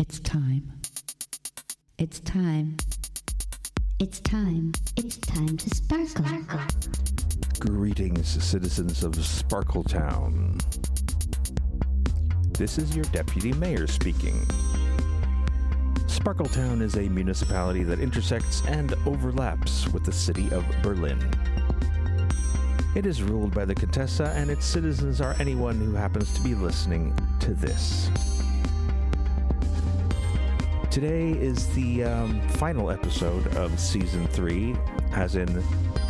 It's time. It's time. It's time. It's time to sparkle. Greetings, citizens of Sparkle Town. This is your deputy mayor speaking. Sparkletown is a municipality that intersects and overlaps with the city of Berlin. It is ruled by the Contessa, and its citizens are anyone who happens to be listening to this. Today is the um, final episode of season three, as in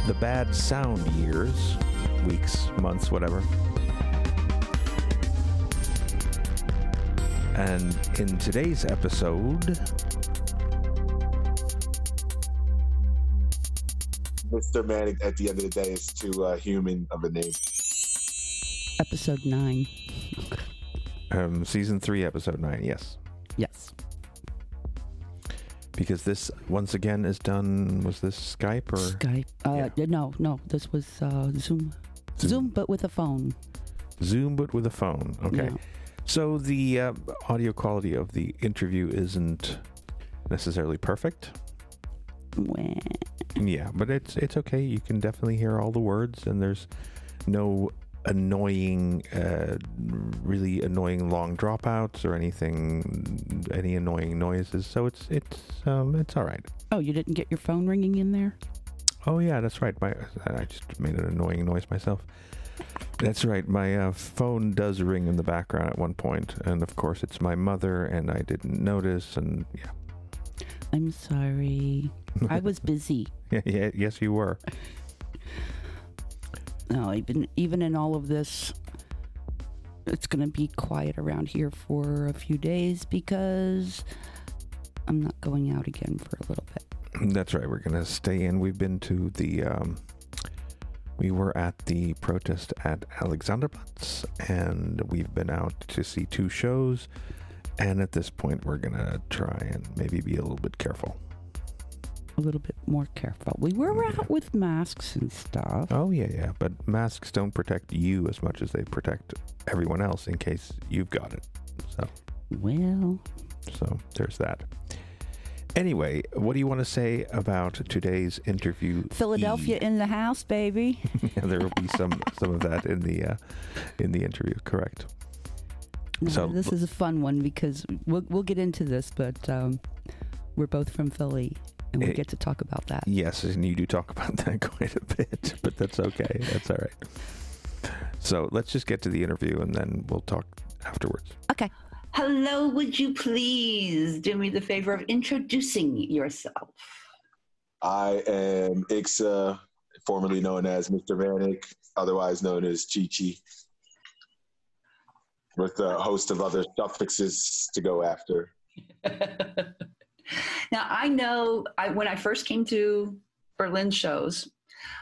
the bad sound years, weeks, months, whatever. And in today's episode, Mr. Manic at the end of the day is too uh, human of a name. Episode 9. um, season three, episode nine, yes. Yes. Because this, once again, is done, was this Skype or Skype. Uh, No, no. This was uh, Zoom. Zoom. Zoom, but with a phone. Zoom, but with a phone? Okay. Yeah. So the uh, audio quality of the interview isn't necessarily perfect. Wah. Yeah, but it's it's okay. You can definitely hear all the words, and there's no annoying, uh, really annoying long dropouts or anything, any annoying noises. So it's it's um it's all right. Oh, you didn't get your phone ringing in there? Oh yeah, that's right. My I just made an annoying noise myself. That's right. My uh, phone does ring in the background at one point, and of course it's my mother, and I didn't notice, and yeah, I'm sorry. I was busy. yeah, yeah yes, you were. No, even even in all of this, it's gonna be quiet around here for a few days because I'm not going out again for a little bit. That's right. We're gonna stay in. We've been to the. Um, we were at the protest at Alexanderplatz, and we've been out to see two shows. And at this point, we're gonna try and maybe be a little bit careful. A little bit more careful. We were out with masks and stuff. Oh yeah, yeah. But masks don't protect you as much as they protect everyone else in case you've got it. So, Well, so there's that. Anyway, what do you want to say about today's interview? Philadelphia in the house, baby. yeah, there will be some some of that in the uh, in the interview. Correct. No, So- this is a fun one because we'll we'll get into this, but um, we're both from Philly, and we Eh, get to talk about that. Yes, and you do talk about that quite a bit, but that's okay. That's all right. So let's just get to the interview, and then we'll talk afterwards. Okay. Hello, would you please do me the favor of introducing yourself? I am Ixa, formerly known as Mr. Manic, otherwise known as Chi Chi, with a host of other suffixes to go after. now, I know I, when I first came to Berlin shows,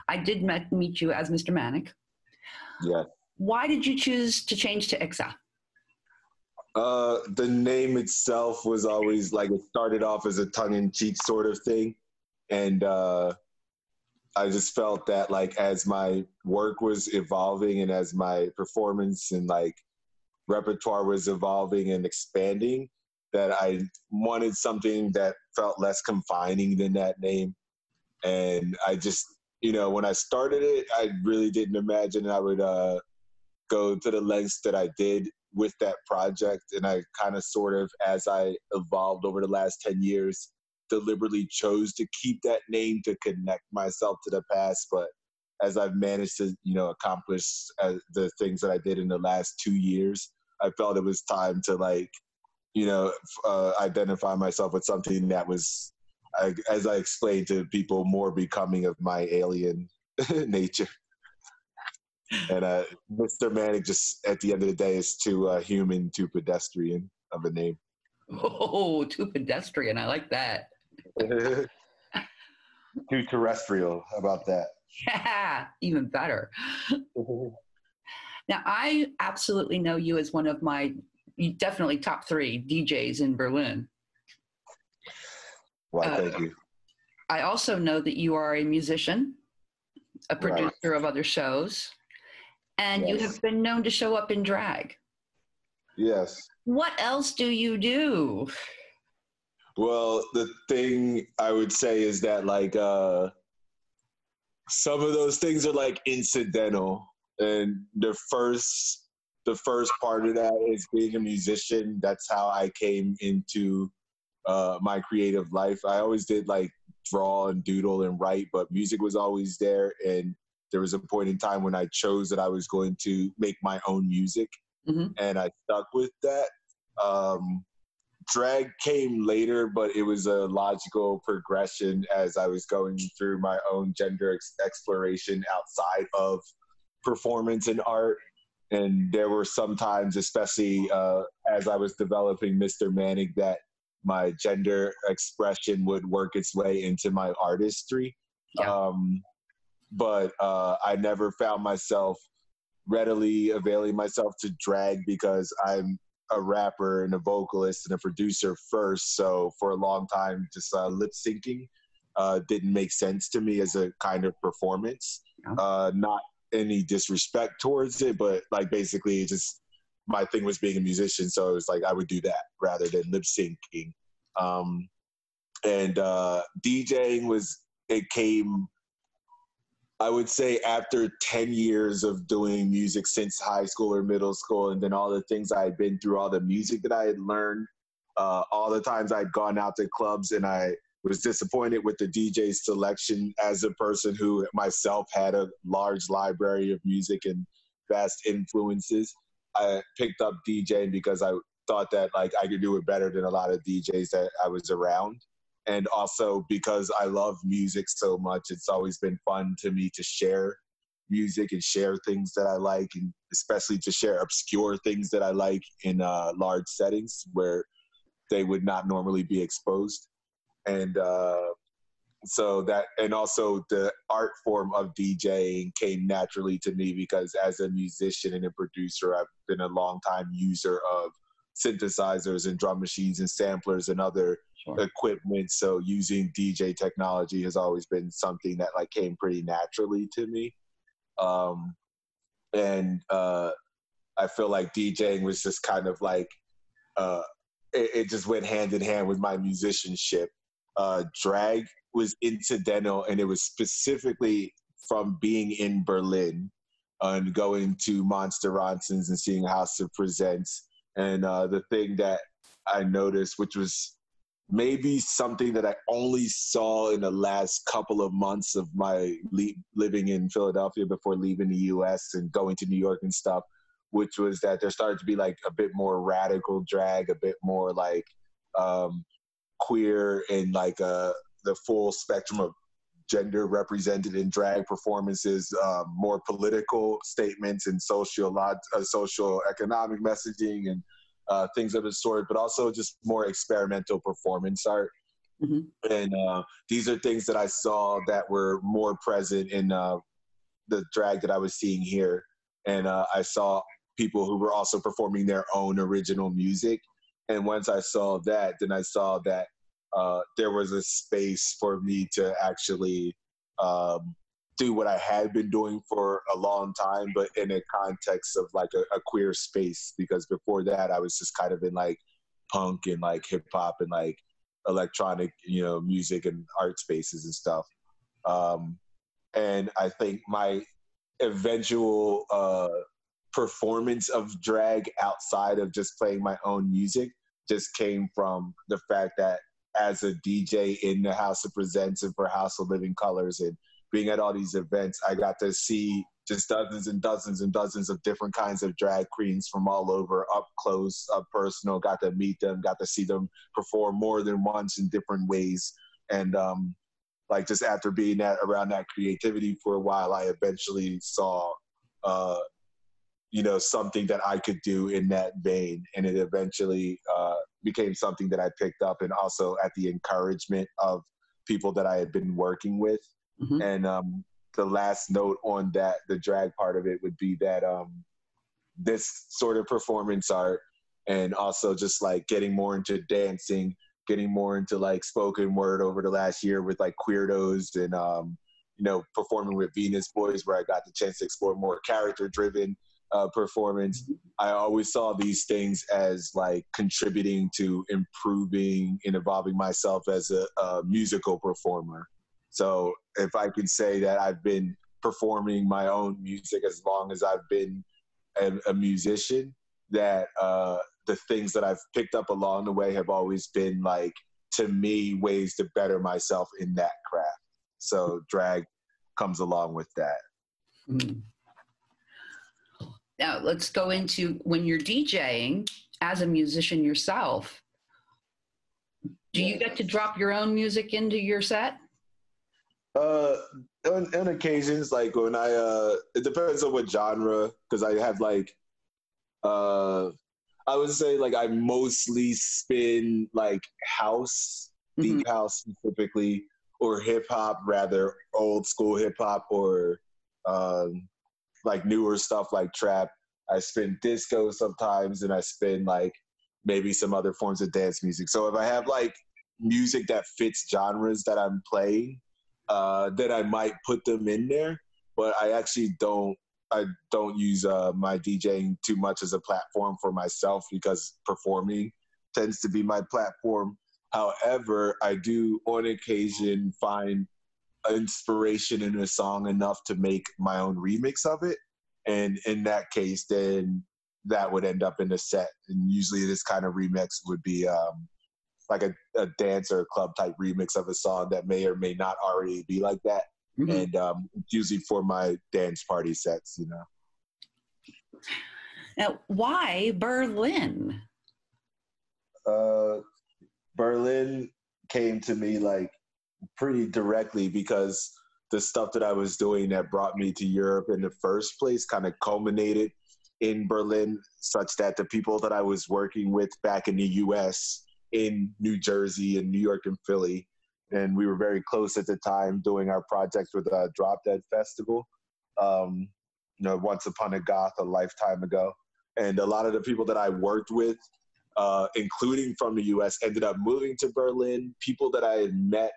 I did met, meet you as Mr. Manic. Yeah. Why did you choose to change to Ixa? Uh, the name itself was always like it started off as a tongue-in-cheek sort of thing, and uh, I just felt that like as my work was evolving and as my performance and like repertoire was evolving and expanding, that I wanted something that felt less confining than that name, and I just you know when I started it, I really didn't imagine I would uh, go to the lengths that I did with that project. And i kind of sort of as i evolved over the last 10 years deliberately chose to keep that name to connect myself to the past. But as i've managed to you know accomplish uh, the things that i did in the last two years i felt it was time to like you know uh, identify myself with something that was I, as i explained to people more becoming of my alien nature and uh, Mr. Manic just at the end of the day is too uh, human, too pedestrian of a name. Oh, too pedestrian. I like that. too terrestrial. How about that? Yeah, even better. Now, I absolutely know you as one of my definitely top three DJs in Berlin. Why, Uh, thank you. I also know that you are a musician, a Right. producer of other shows, and you have been known to show up in drag. Yes. What else do you do? Well, the thing I would say is that like uh some of those things are like incidental and the first the first part of that is being a musician. That's how I came into uh my creative life. I always did like draw and doodle and write, but music was always there and there was a point in time when I chose that I was going to make my own music Mhm. and I stuck with that. Um, drag came later, but it was a logical progression as I was going through my own gender ex- exploration outside of performance and art. And there were some times, especially uh, as I was developing Mr. Manic, that my gender expression would work its way into my artistry. Yeah. Um, but uh, I never found myself readily availing myself to drag because I'm a rapper and a vocalist and a producer first. So for a long time, just uh, lip syncing uh, didn't make sense to me as a kind of performance. Uh, not any disrespect towards it, but like basically it just my thing was being a musician. So it was like I would do that rather than lip syncing. Um, and uh, DJing was it came I would say after 10 years of doing music since high school or middle school, and then all the things I had been through, all the music that I had learned, uh, all the times I'd gone out to clubs and I was disappointed with the DJ selection as a person who myself had a large library of music and vast influences. I picked up DJing because I thought that like I could do it better than a lot of DJs that I was around and also because I love music so much, it's always been fun to me to share music and share things that I like, and especially to share obscure things that I like in uh, large settings where they would not normally be exposed. And uh, so that, and also the art form of DJing came naturally to me because as a musician and a producer, I've been a long time user of synthesizers and drum machines and samplers and other Sure. equipment. So using dj technology has always been something that like came pretty naturally to me. Um and uh i feel like djing was just kind of like uh it, it just went hand in hand with my musicianship uh drag was incidental and it was specifically from being in berlin and going to Monster Ronson's and seeing house of presents. And uh the thing that i noticed which was maybe something that I only saw in the last couple of months of my le- living in Philadelphia before leaving the US and going to New York and stuff, which was that there started to be like a bit more radical drag, a bit more like um, queer and like uh, the full spectrum of gender represented in drag performances, um, more political statements and social, uh, social economic messaging and uh, things of the sort, but also just more experimental performance art. Mhm. And uh, these are things that I saw that were more present in uh, the drag that I was seeing here. And uh, I saw people who were also performing their own original music. And once I saw that, then I saw that uh, there was a space for me to actually um, do what I had been doing for a long time, but in a context of like a, a queer space. Because before that, I was just kind of in like punk and like hip hop and like electronic, you know, music and art spaces and stuff. Um, and I think my eventual uh, performance of drag outside of just playing my own music just came from the fact that as a DJ in the House of Presents and for House of Living Colors and being at all these events, I got to see just dozens and dozens and dozens of different kinds of drag queens from all over, up close, up personal. Got to meet them, got to see them perform more than once in different ways, and um, like just after being that around that creativity for a while, I eventually saw, uh, you know, something that I could do in that vein, and it eventually uh, became something that I picked up, and also at the encouragement of people that I had been working with. Mhm. And um, the last note on that, the drag part of it would be that um, this sort of performance art and also just like getting more into dancing, getting more into like spoken word over the last year with like Queerdos and, um, you know, performing with Venus Boys where I got the chance to explore more character driven uh, performance, I always saw these things as like contributing to improving and evolving myself as a, a musical performer. So if I could say that I've been performing my own music as long as I've been a, a musician, that uh, the things that I've picked up along the way have always been like to me ways to better myself in that craft. So drag comes along with that. Mm. Now let's go into when you're DJing as a musician yourself. Do you get to drop your own music into your set? Uh, on, on occasions, like when I, uh, it depends on what genre, because I have like, uh, I would say like I mostly spin like house, mm-hmm. deep house specifically, or hip hop, rather old school hip hop, or um, like newer stuff like trap. I spin disco sometimes, and I spin like maybe some other forms of dance music. So if I have like music that fits genres that I'm playing, uh, then I might put them in there. But I actually don't. I don't use uh, my DJing too much as a platform for myself because performing tends to be my platform. However, I do on occasion find inspiration in a song enough to make my own remix of it. And in that case, then that would end up in a set. And usually this kind of remix would be um, like a, a dance or a club type remix of a song that may or may not already be like that. Mm-hmm. And um, usually for my dance party sets, you know. Now, why Berlin? Uh, Berlin came to me like pretty directly because the stuff that I was doing that brought me to Europe in the first place kind of culminated in Berlin, such that the people that I was working with back in the US, in New Jersey and New York and Philly, and we were very close at the time doing our project with uh, Drop Dead Festival. Um, you know, once upon a goth a lifetime ago, and a lot of the people that I worked with, uh, including from the U.S., ended up moving to Berlin. People that I had met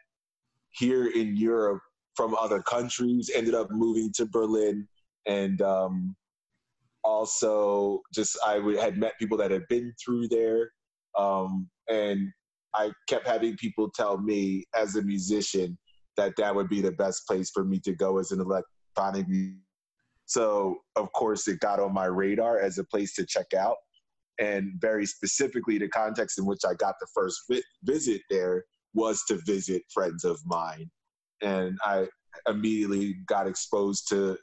here in Europe from other countries ended up moving to Berlin, and um, also just I had met people that had been through there, um, and I kept having people tell me as a musician that that would be the best place for me to go as an electronic. So of course it got on my radar as a place to check out, and very specifically the context in which I got the first vi- visit there was to visit friends of mine, and I immediately got exposed to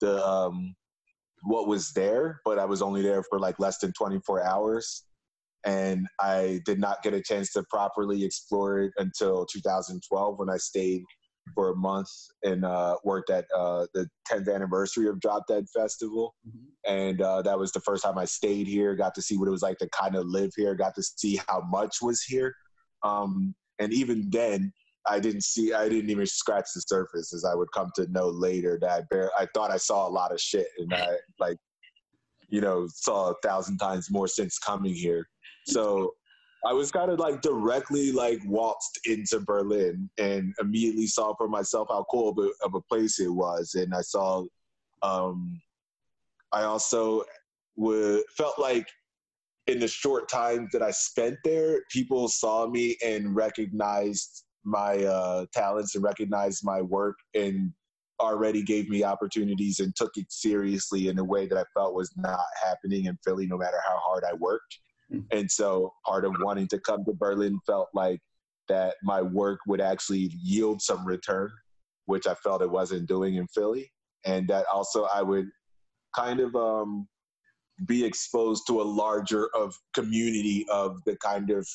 the um, what was there, but I was only there for like less than 24 hours and I did not get a chance to properly explore it until 2012 when I stayed for a month and uh, worked at uh, the 10th anniversary of Drop Dead Festival, mm-hmm. and uh, that was the first time I stayed here. Got to see what it was like to kind of live here. Got to see how much was here, um, and even then. I didn't see. I didn't even scratch the surface, as I would come to know later. That I, I thought I saw a lot of shit, and I like, you know, saw a thousand times more since coming here. So I was kind of like directly like waltzed into Berlin and immediately saw for myself how cool of a, of a place it was. And I saw, um, I also would felt like in the short time that I spent there, people saw me and recognized my uh, talents and recognized my work and already gave me opportunities and took it seriously in a way that I felt was not happening in Philly, no matter how hard I worked. And so part of wanting to come to Berlin felt like that my work would actually yield some return, which I felt it wasn't doing in Philly. And that also I would kind of um, be exposed to a larger of community of the kind of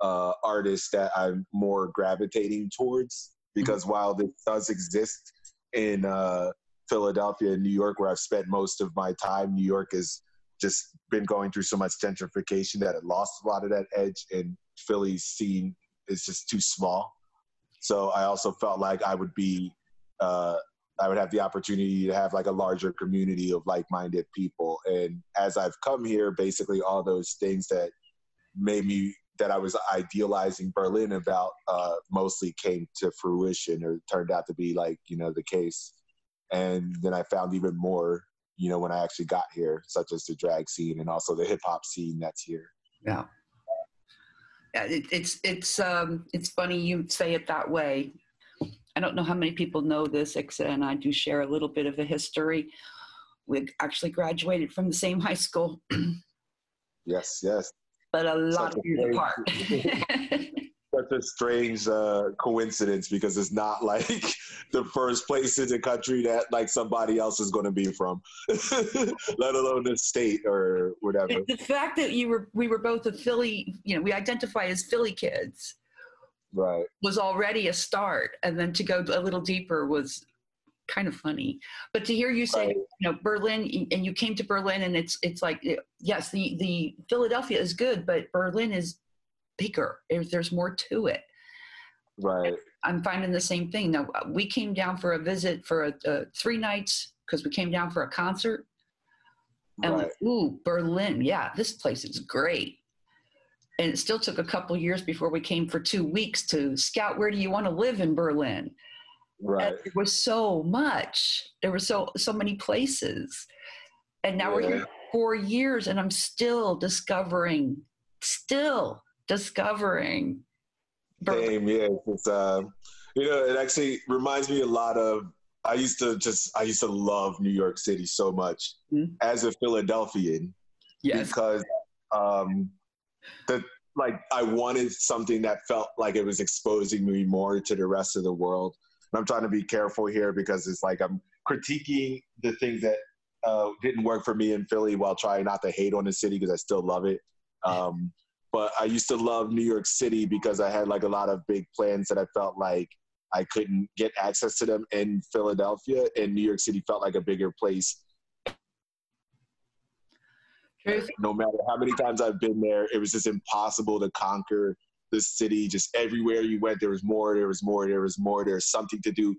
uh, artists that I'm more gravitating towards. Because mm-hmm. while this does exist in uh, Philadelphia and New York, where I've spent most of my time, New York has just been going through so much gentrification that it lost a lot of that edge, and Philly's scene is just too small. So I also felt like I would be, uh, I would have the opportunity to have like a larger community of like-minded people. And as I've come here, basically all those things that made me that I was idealizing Berlin about uh, mostly came to fruition or turned out to be like you know the case. And then I found even more you know, when I actually got here, such as the drag scene and also the hip hop scene that's here. Yeah. Yeah, it, it's it's um it's funny you say it that way. I don't know how many people know this. Ixa and I do share a little bit of a history. We actually graduated from the same high school, Yes, yes. but a lot Such of years apart. Such a strange uh, coincidence because it's not like the first place in the country that like somebody else is going to be from, let alone the state or whatever. the fact that you were we were both a Philly, you know, we identify as Philly kids Right. was already a start, and then to go a little deeper was kind of funny. But to hear you say, Right. you know, Berlin, and you came to Berlin, and it's it's like yes, the the Philadelphia is good, but Berlin is bigger. There's more to it. Right. I'm finding the same thing. Now we came down for a visit for a, uh three nights because we came down for a concert, and Right. like, ooh, Berlin, yeah, this place is great. And it still took a couple years before we came for two weeks to scout where do you want to live in Berlin. Right. And there was so much. There were so so many places. And now we're here four years and I'm still discovering, still discovering Berlin. Same, yeah. It's uh, you know, it actually reminds me a lot of. I used to just, I used to love New York City so much Mhm. as a Philadelphian Yes. because, um, the like I wanted something that felt like it was exposing me more to the rest of the world. And I'm trying to be careful here because it's like I'm critiquing the things that uh, didn't work for me in Philly while trying not to hate on the city because I still love it. Um, but I used to love New York City because I had like a lot of big plans that I felt like I couldn't get access to them in Philadelphia, and New York City felt like a bigger place. Truth. No matter how many times I've been there, it was just impossible to conquer the city. Just everywhere you went, there was more, there was more, there was more. There's something to do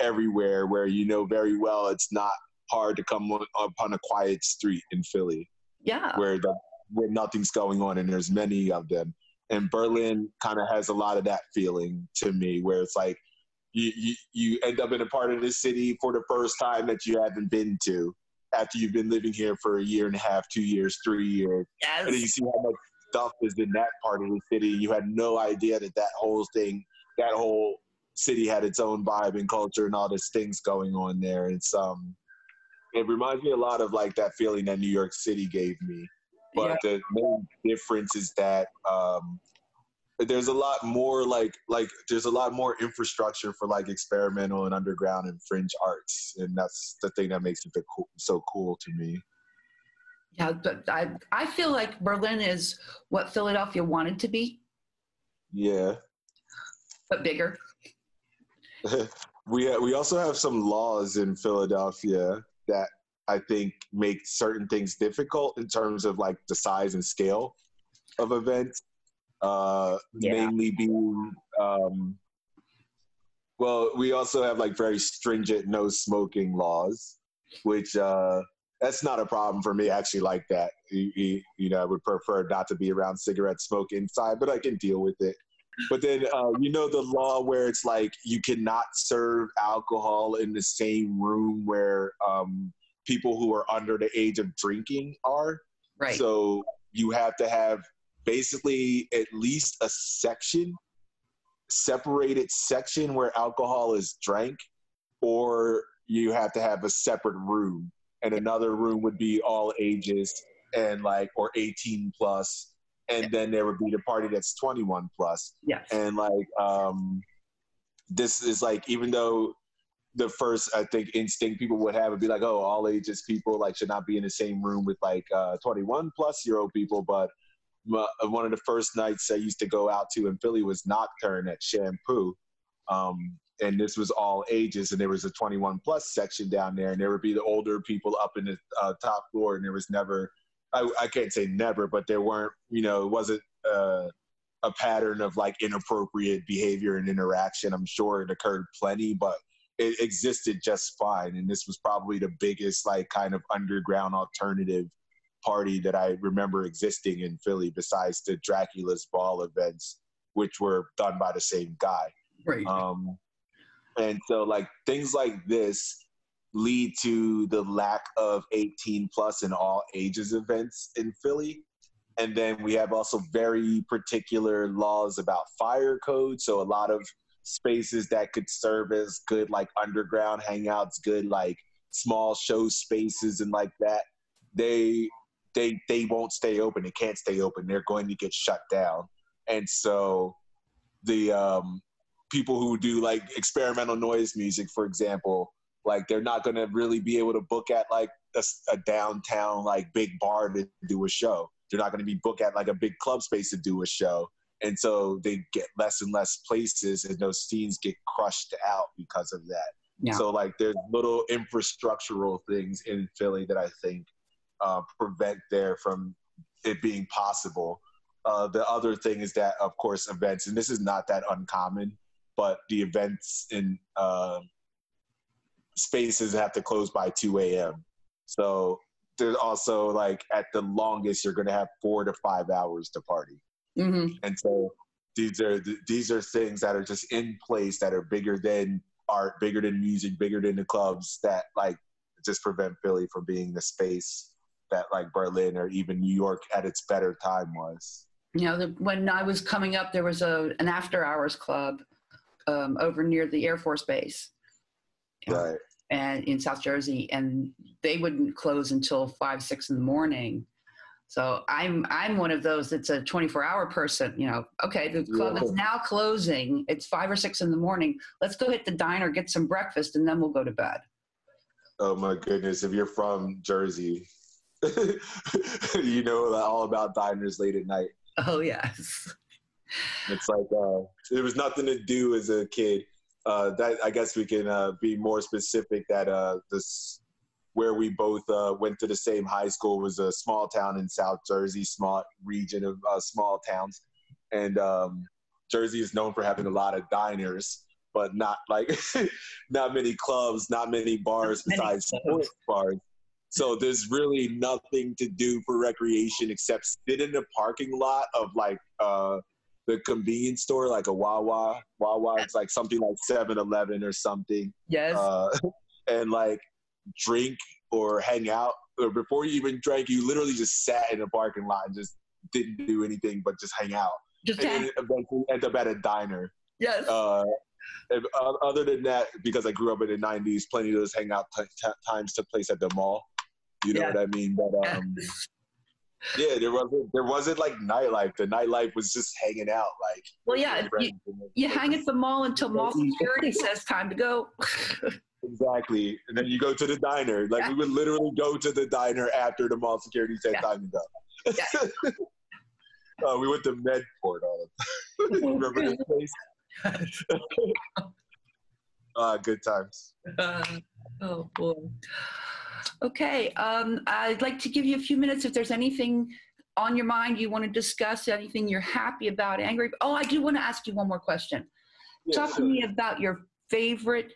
everywhere where you know very well it's not hard to come upon a quiet street in Philly Yeah. where the where nothing's going on and there's many of them and berlin kind of has a lot of that feeling to me where it's like you, you you end up in a part of the city for the first time that you haven't been to after you've been living here for a year and a half two years three years and then you see how much stuff is in that part of the city you had no idea that that whole thing that whole city had its own vibe and culture and all these things going on there. It's um it reminds me a lot of like that feeling that new york city gave me. But Yeah. the main difference is that um, there's a lot more like like there's a lot more infrastructure for like experimental and underground and fringe arts and that's the thing that makes it cool, so cool to me Yeah, but I I feel like Berlin is what Philadelphia wanted to be, yeah but bigger. we we also have some laws in Philadelphia that I think make certain things difficult in terms of like the size and scale of events. Uh, Yeah. Mainly being, um, well, we also have like very stringent no smoking laws, which uh, that's not a problem for me. I actually like that. You, you, know, I would prefer not to be around cigarette smoke inside, but I can deal with it. But then, uh, you know, the law where it's like you cannot serve alcohol in the same room where um, people who are under the age of drinking are. Right. So you have to have basically at least a section, separated section where alcohol is drank, or you have to have a separate room. And another room would be all ages and like, or 18 plus, And then there would be the party that's 21 plus yes. and like um this is like even though the first i think instinct people would have would be like oh all ages people like should not be in the same room with like uh 21 plus year old people but one of the first nights i used to go out to in philly was nocturne at shampoo um and this was all ages and there was a 21 plus section down there and there would be the older people up in the uh, top floor and there was never I, I can't say never but there weren't you know it wasn't uh a pattern of like inappropriate behavior and interaction. I'm sure it occurred plenty, but it existed just fine. And this was probably the biggest like kind of underground alternative party that I remember existing in Philly besides the Dracula's ball events, which were done by the same guy. Right. Um, and so like things like this lead to the lack of 18 and all ages events in Philly. And then we have also very particular laws about fire code. So a lot of spaces that could serve as good like underground hangouts, good like small show spaces and like that, they they they won't stay open. They can't stay open. They're going to get shut down. And so the um, people who do like experimental noise music, for example, like they're not going to really be able to book at like a, a, downtown like big bar to do a show. They're not going to be booked at like a big club space to do a show. And so they get less and less places, and those scenes get crushed out because of that. Yeah. So like there's little infrastructural things in Philly that I think uh, prevent there from it being possible. Uh, the other thing is that, of course, events, and this is not that uncommon, but the events in uh, spaces have to close by 2 a.m. So there's also like at the longest you're going to have four to five hours to party, mm-hmm. and so these are these are things that are just in place that are bigger than art, bigger than music, bigger than the clubs that like just prevent Philly from being the space that like Berlin or even New York at its better time was. You know, the, when I was coming up, there was a an after hours club um, over near the Air Force Base. Right and in South Jersey, and they wouldn't close until five, six in the morning. So I'm I'm one of those that's a 24 hour person. You know, okay, the club yeah. is now closing. It's five or six in the morning. Let's go hit the diner, get some breakfast, and then we'll go to bed. Oh my goodness! If you're from Jersey, you know all about diners late at night. Oh yes. It's like uh, there was nothing to do as a kid uh, that I guess we can uh, be more specific that uh, this where we both uh, went to the same high school was a small town in South Jersey, small region of uh, small towns, and um, Jersey is known for having a lot of diners, but not like not many clubs, not many bars besides sports bars. So there's really nothing to do for recreation except sit in the parking lot of like uh, the convenience store, like a Wawa. Wawa, it's like something like 7-Eleven or something. Yes. Uh, and like drink or hang out. Or before you even drank, you literally just sat in a parking lot and just didn't do anything but just hang out. Just and eventually end up at a diner. Yes. Uh, uh, other than that, because I grew up in the '90s, plenty of those hangout t- t- times took place at the mall. You know yeah. what I mean? But um, yeah, there wasn't there wasn't like nightlife. The nightlife was just hanging out, like. Well, yeah, you, you hang at the mall until mall security says time to go. exactly, and then you go to the diner. Like yeah. we would literally go to the diner after the mall security said yeah. time to go. Yeah. uh, we went to Medport all the time. Remember this place? uh, good times. Uh, oh boy. Okay, um, I'd like to give you a few minutes if there's anything on your mind you want to discuss, anything you're happy about, angry. Oh, I do want to ask you one more question. Talk sure. to me about your favorite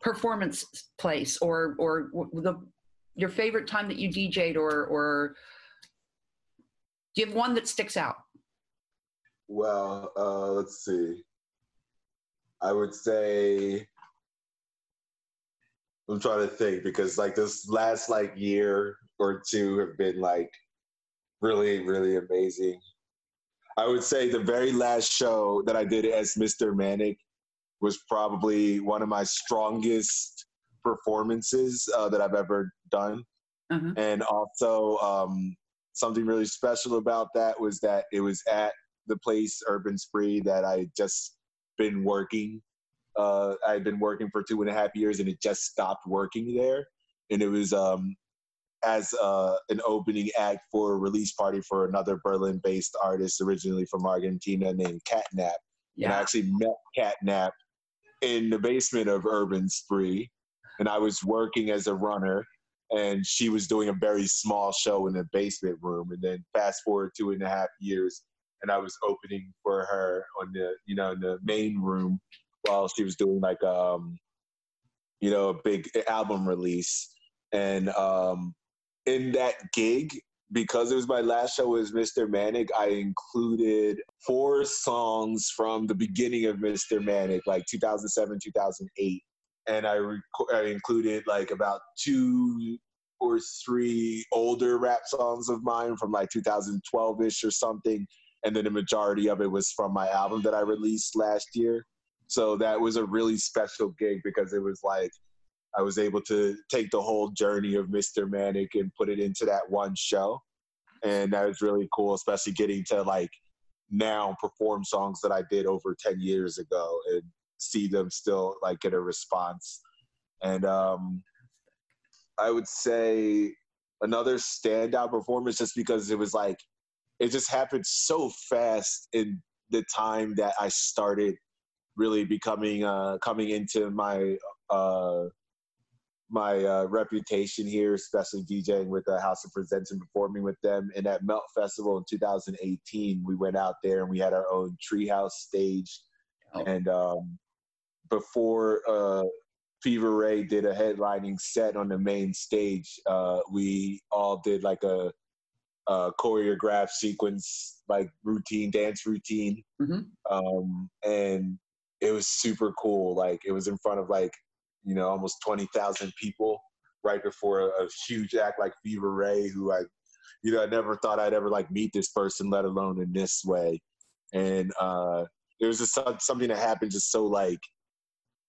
performance place or or the your favorite time that you DJ'd or or do you have one that sticks out? Well, uh, let's see. I would say I'm trying to think because like this last like year or two have been like really, really amazing. I would say the very last show that I did as Mr. Manic was probably one of my strongest performances uh, that I've ever done. Uh-huh. And also, um, something really special about that was that it was at the place Urban Spree that I just been working uh, I had been working for two and a half years, and it just stopped working there. And it was um, as uh, an opening act for a release party for another Berlin-based artist, originally from Argentina, named Catnapp. Yeah. And I actually met Catnapp in the basement of Urban Spree, and I was working as a runner. And she was doing a very small show in the basement room. And then fast forward two and a half years, and I was opening for her on the you know in the main room while she was doing like um you know a big album release and um in that gig because it was my last show as Mr. Manic, I included four songs from the beginning of Mr. Manic, like 2007, 2008. and I, rec- I included like about two or three older rap songs of mine from like 2012 ish or something, and then the majority of it was from my album that I released last year. So that was a really special gig because it was like I was able to take the whole journey of Mr. Manic and put it into that one show. And that was really cool, especially getting to like now perform songs that I did over 10 years ago and see them still like get a response. And um, I would say another standout performance just because it was like, it just happened so fast in the time that I started really becoming uh, coming into my uh, my uh, reputation here, especially DJing with the House of Presents and performing with them. And at Melt Festival in 2018, we went out there and we had our own treehouse stage. Oh. And um, before uh, Fever Ray did a headlining set on the main stage, uh, we all did like a, a, choreographed sequence, like routine, dance routine. Mm-hmm. Um, and it was super cool. Like it was in front of like you know, almost 20,000 people right before a, a, huge act like Fever Ray, who I, you know, I never thought I'd ever like meet this person, let alone in this way. And uh, it was just something that happened just so like,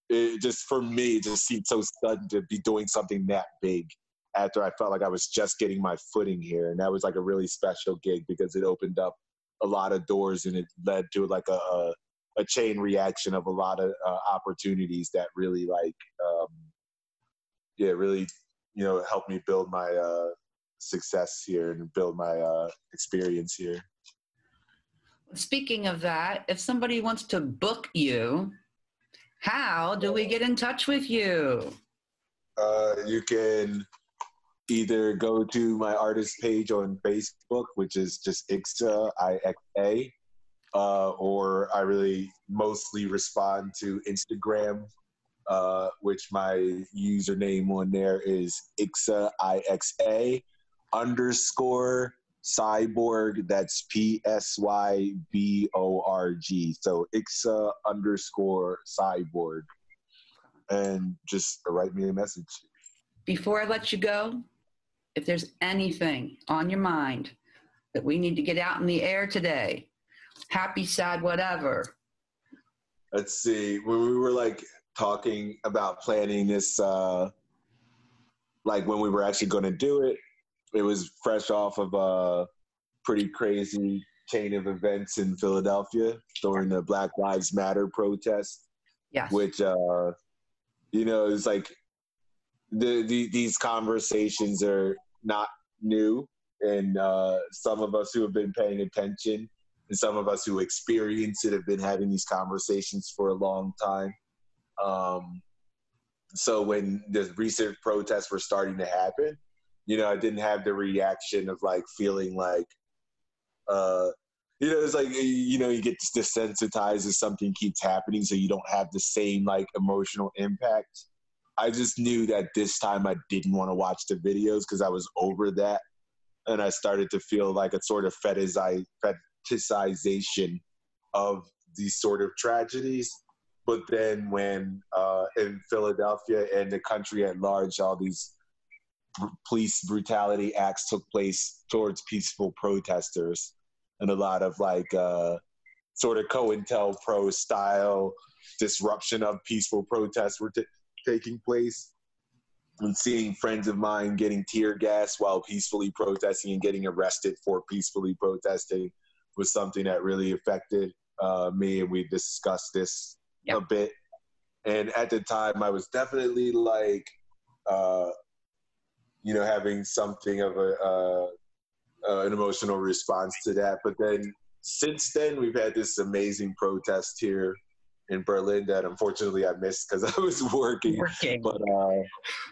it just for me, it just seemed so sudden to be doing something that big after I felt like I was just getting my footing here. And that was like a really special gig because it opened up a lot of doors and it led to like a, a a chain reaction of a lot of uh, opportunities that really like um, yeah really you know helped me build my uh, success here and build my uh, experience here. Speaking of that if somebody wants to book you how do we get in touch with you? Uh, you can either go to my artist page on facebook which is just ixa i-x-a uh, or I really mostly respond to Instagram, uh, which my username on there is Ixa I X A underscore psyborg. That's P S Y B O R G. So Ixa underscore psyborg, and just write me a message. Before I let you go, if there's anything on your mind that we need to get out in the air today, happy, sad, whatever. Let's see. When we were like talking about planning this, uh, like when we were actually going to do it, it was fresh off of a pretty crazy chain of events in Philadelphia during the Black Lives Matter protest. Yes. Which, uh, you know, it's like the, the, these conversations are not new. And uh, some of us who have been paying attention and some of us who experience it have been having these conversations for a long time. Um, so when the recent protests were starting to happen, you know, I didn't have the reaction of like feeling like, uh, you know, it's like you know, you get desensitized as something keeps happening, so you don't have the same like emotional impact. I just knew that this time I didn't want to watch the videos because I was over that, and I started to feel like a sort of fetish, politicization of these sort of tragedies. But then when uh, in Philadelphia and the country at large, all these police brutality acts took place towards peaceful protesters, and a lot of like uh, sort of COINTELPRO style disruption of peaceful protests were t- taking place. And seeing friends of mine getting tear gas while peacefully protesting and getting arrested for peacefully protesting was something that really affected uh, me, and we discussed this yep. a bit. And at the time, I was definitely like, uh, you know, having something of a uh, uh, an emotional response to that. But then since then, we've had this amazing protest here in Berlin that unfortunately I missed because I was working. working. But uh,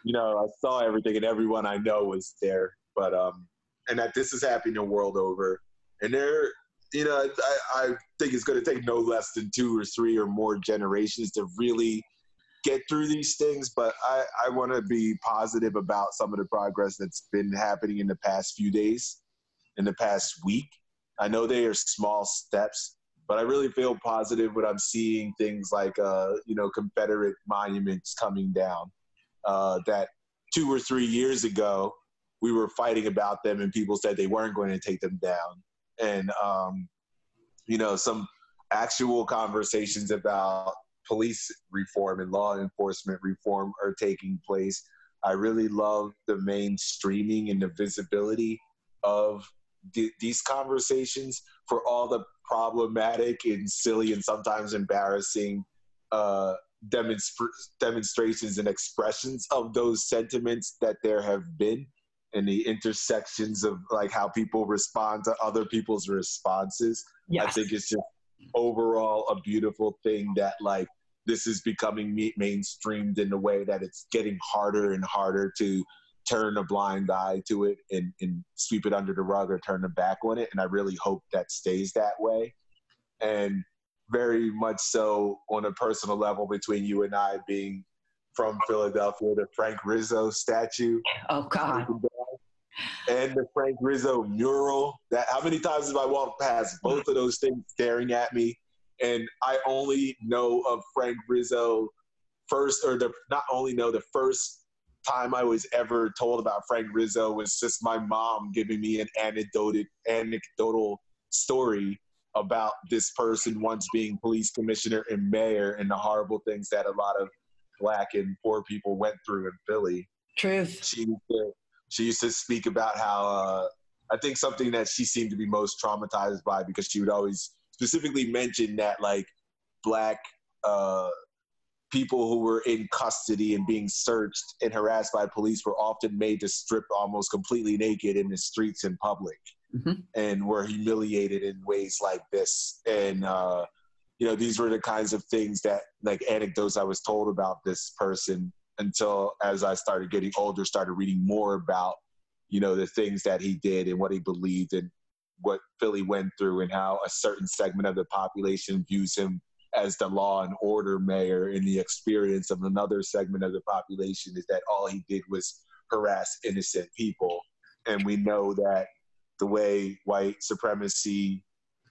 you know, I saw everything, and everyone I know was there. But um, and that this is happening the world over, and there you know, I, I think it's going to take no less than two or three or more generations to really get through these things. But I, I want to be positive about some of the progress that's been happening in the past few days, in the past week. I know they are small steps, but I really feel positive when I'm seeing things like, uh, you know, Confederate monuments coming down. Uh, that two or three years ago, we were fighting about them, and people said they weren't going to take them down. And um, you know, some actual conversations about police reform and law enforcement reform are taking place. I really love the mainstreaming and the visibility of these conversations for all the problematic and silly and sometimes embarrassing uh, demonstra- demonstrations and expressions of those sentiments that there have been and the intersections of like how people respond to other people's responses. Yes. I think it's just overall a beautiful thing that like this is becoming mainstreamed in a way that it's getting harder and harder to turn a blind eye to it and, and sweep it under the rug or turn the back on it. And I really hope that stays that way. And very much so on a personal level between you and I being from Philadelphia, the Frank Rizzo statue. Oh God. And the Frank Rizzo mural. That how many times have I walked past both of those things staring at me? And I only know of Frank Rizzo first, or the not only know the first time I was ever told about Frank Rizzo was just my mom giving me an anecdotal anecdotal story about this person once being police commissioner and mayor and the horrible things that a lot of black and poor people went through in Philly. Truth. She she used to speak about how uh, I think something that she seemed to be most traumatized by because she would always specifically mention that like black uh, people who were in custody and being searched and harassed by police were often made to strip almost completely naked in the streets in public mm-hmm. and were humiliated in ways like this. And, uh, you know, these were the kinds of things that, like anecdotes I was told about this person until as I started getting older, started reading more about, you know, the things that he did and what he believed and what Philly went through and how a certain segment of the population views him as the law and order mayor in the experience of another segment of the population is that all he did was harass innocent people. And we know that the way white supremacy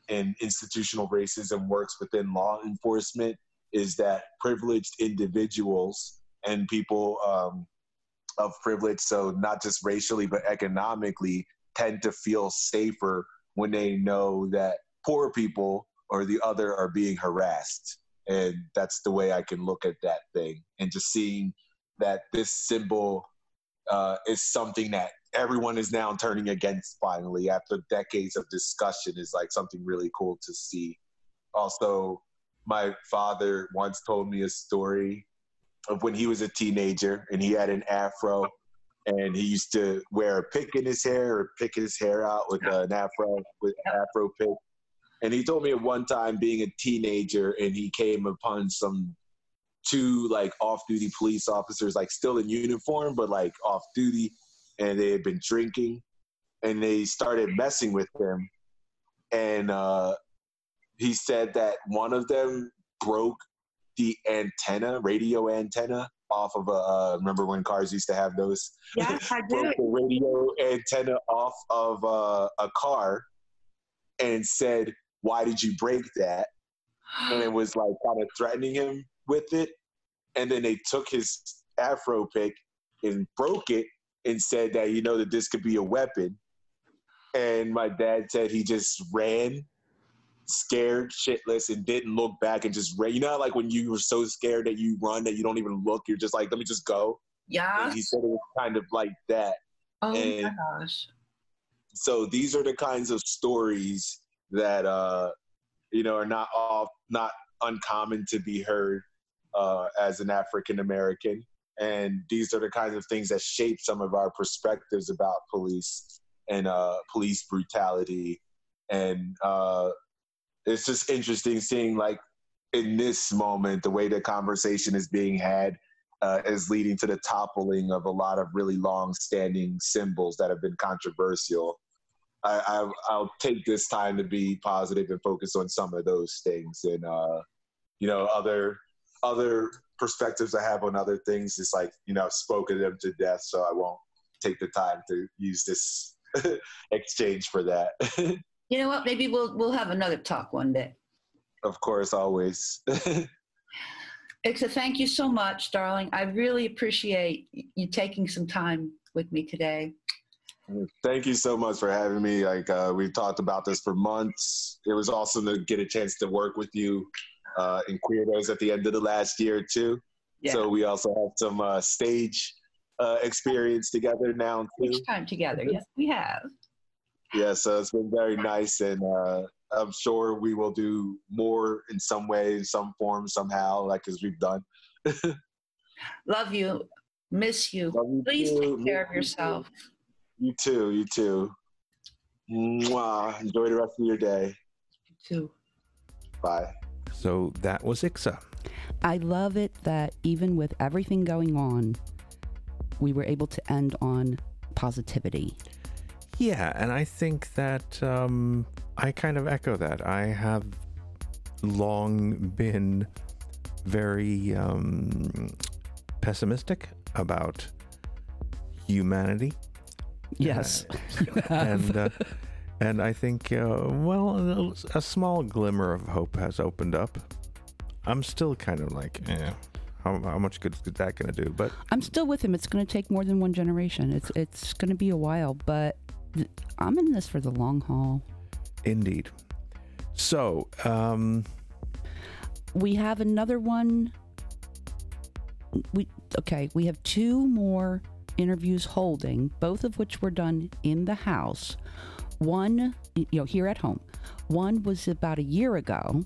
and institutional racism works within law enforcement is that privileged individuals and people um, of privilege, so not just racially but economically, tend to feel safer when they know that poor people or the other are being harassed. And that's the way I can look at that thing. And just seeing that this symbol uh, is something that everyone is now turning against finally after decades of discussion is like something really cool to see. Also, my father once told me a story of when he was a teenager and he had an afro and he used to wear a pick in his hair or pick his hair out with an afro with afro pick. And he told me at one time being a teenager and he came upon some two like off-duty police officers like still in uniform but like off duty and they had been drinking and they started messing with him. And uh, he said that one of them broke the antenna radio antenna off of a uh, remember when cars used to have those yeah i do broke the radio antenna off of uh, a car and said why did you break that? And it was like kind of threatening him with it. And then they took his afro pick and broke it and said that, you know, that this could be a weapon. And my dad said he just ran, scared shitless, and didn't look back and just ran. You know, like when you were so scared that you run that you don't even look, you're just like, let me just go. Yeah. And he said it was kind of like that. Oh and my gosh. So these are the kinds of stories that uh, you know are not all not uncommon to be heard uh, as an African American, and these are the kinds of things that shape some of our perspectives about police and uh, police brutality, and uh, it's just interesting seeing like in this moment the way the conversation is being had. Uh, is leading to the toppling of a lot of really long-standing symbols that have been controversial I, I will take this time to be positive and focus on some of those things and uh, you know other other perspectives I have on other things. It's like you know I've spoken them to death, so I won't take the time to use this exchange for that. you know what? Maybe we'll we'll have another talk one day. Of course, always. Ixa, thank you so much, darling. I really appreciate you taking some time with me today. Thank you so much for having me. Like uh, we've talked about this for months. It was awesome to get a chance to work with you uh, in Queerdos at the end of the last year too. Yeah. So we also have some uh, stage uh, experience together now too. Each time together, yes, we have. Yeah, so it's been very nice, and uh, I'm sure we will do more in some way, in some form, somehow, like as we've done. Love you. Miss you. Love you Please too. take care of yourself. You too. You too. Mwah. Enjoy the rest of your day. You too. Bye. So that was Ixa. I love it that even with everything going on, we were able to end on positivity. Yeah, and I think that um, I kind of echo that. I have long been very um, pessimistic about humanity. Yes. have. and uh, and I think uh, well, a, small glimmer of hope has opened up. I'm still kind of like, eh, how, how much good is that going to do? But I'm still with him. It's going to take more than one generation. It's it's going to be a while, but I'm in this for the long haul. indeed. So, um, We have another one. We okay. We have two more interviews holding, both of which were done in the house. One, you know, here at home. One was about a year ago,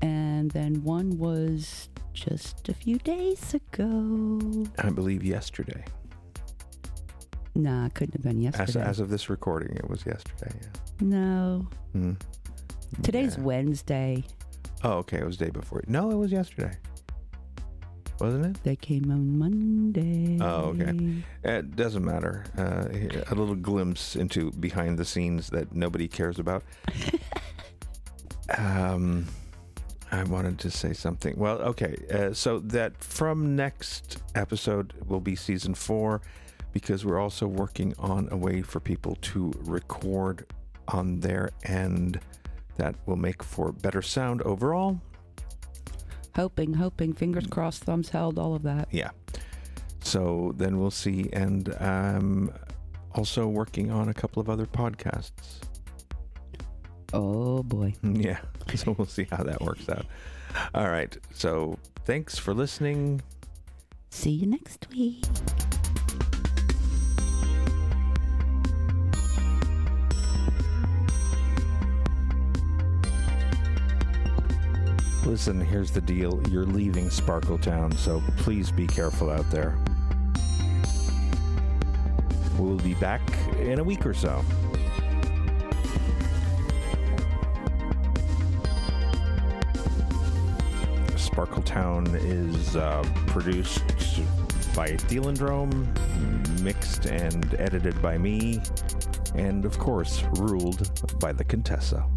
and then one was just a few days ago. I believe yesterday, Nah, it couldn't have been as, yesterday. as of this recording, it was yesterday. Yeah. no, Hmm. today's Yeah. Wednesday. Oh, okay. It was the day before. No, it was yesterday. Wasn't it? They came on Monday. Oh, okay. It doesn't matter. Uh, a little glimpse into behind the scenes that nobody cares about. um, I wanted to say something. Well, okay. Uh, so that from next episode will be season four, because we're also working on a way for people to record on their end that will make for better sound overall. Hoping, hoping, fingers crossed, thumbs held, all of that. Yeah. So then we'll see. And um, also working on a couple of other podcasts. Oh boy. Yeah. So we'll see how that works out. All right. So thanks for listening. See you next week. Listen, here's the deal. You're leaving Sparkletown, so please be careful out there. We'll be back in a week or so. Sparkletown is uh, produced by Thielendrome, mixed and edited by me, and of course, ruled by the Contessa.